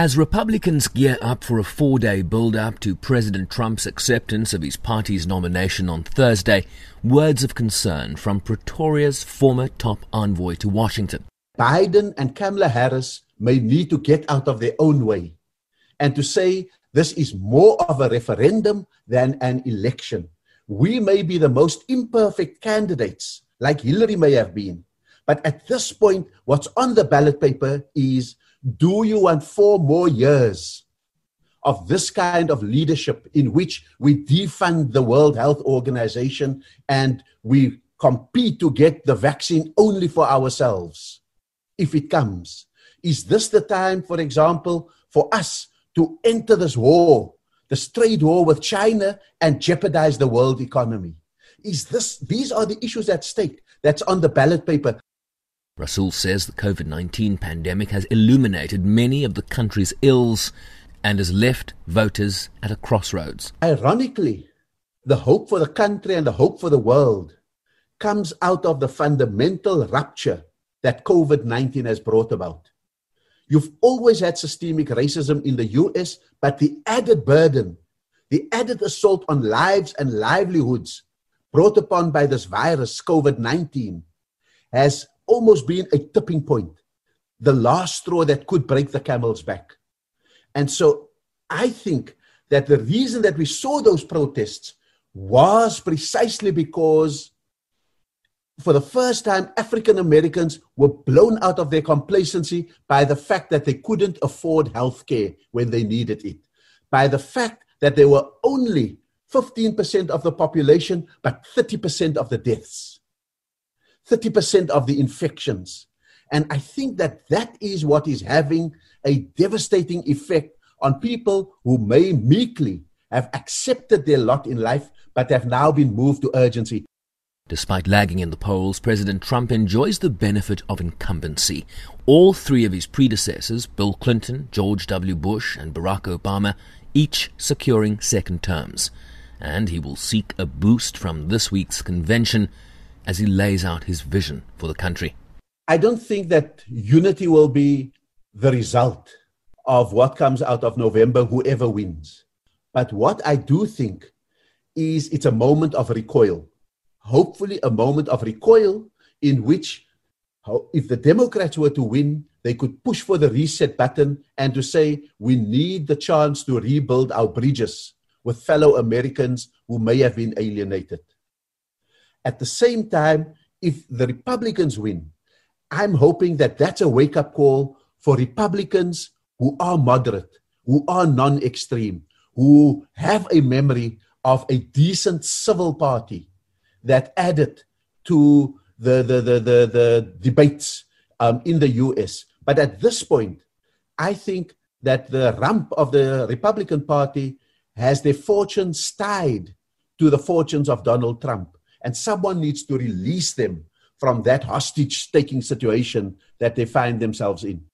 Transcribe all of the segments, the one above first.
As Republicans gear up for a four day build up to President Trump's acceptance of his party's nomination on Thursday, words of concern from Pretoria's former top envoy to Washington. Biden and Kamala Harris may need to get out of their own way and to say this is more of a referendum than an election. We may be the most imperfect candidates, like Hillary may have been. But at this point, what's on the ballot paper is do you want four more years of this kind of leadership in which we defund the World Health Organization and we compete to get the vaccine only for ourselves if it comes? Is this the time, for example, for us to enter this war, this trade war with China, and jeopardize the world economy? Is this, these are the issues at stake that's on the ballot paper. Rasool says the COVID 19 pandemic has illuminated many of the country's ills and has left voters at a crossroads. Ironically, the hope for the country and the hope for the world comes out of the fundamental rupture that COVID 19 has brought about. You've always had systemic racism in the US, but the added burden, the added assault on lives and livelihoods brought upon by this virus, COVID 19, has almost been a tipping point, the last straw that could break the camel's back. And so I think that the reason that we saw those protests was precisely because for the first time, African Americans were blown out of their complacency by the fact that they couldn't afford health care when they needed it, by the fact that there were only 15% of the population, but 30% of the deaths. 30% of the infections. And I think that that is what is having a devastating effect on people who may meekly have accepted their lot in life, but have now been moved to urgency. Despite lagging in the polls, President Trump enjoys the benefit of incumbency. All three of his predecessors, Bill Clinton, George W. Bush, and Barack Obama, each securing second terms. And he will seek a boost from this week's convention as he lays out his vision for the country? I don't think that unity will be the result of what comes out of November, whoever wins. But what I do think is it's a moment of recoil. Hopefully, a moment of recoil in which, if the Democrats were to win, they could push for the reset button and to say, we need the chance to rebuild our bridges with fellow Americans who may have been alienated. At the same time, if the Republicans win, I'm hoping that that's a wake up call for Republicans who are moderate, who are non extreme, who have a memory of a decent civil party that added to the, the, the, the, the debates um, in the US. But at this point, I think that the rump of the Republican Party has their fortunes tied to the fortunes of Donald Trump and someone needs to release them from that hostage taking situation that they find themselves in.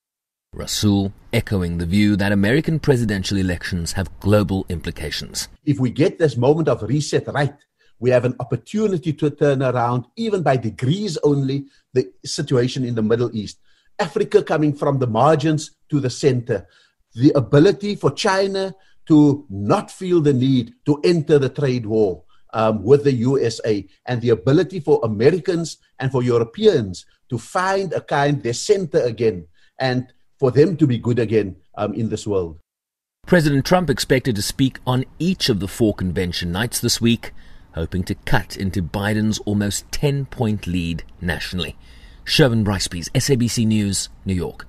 Rasool echoing the view that American presidential elections have global implications. If we get this moment of reset right, we have an opportunity to turn around, even by degrees only, the situation in the Middle East. Africa coming from the margins to the center. The ability for China to not feel the need to enter the trade war um, with the USA and the ability for Americans and for Europeans to find a kind their center again and for them to be good again um, in this world. President Trump expected to speak on each of the four convention nights this week, hoping to cut into Biden's almost 10 point lead nationally. Sherwin Bryce, SABC News, New York.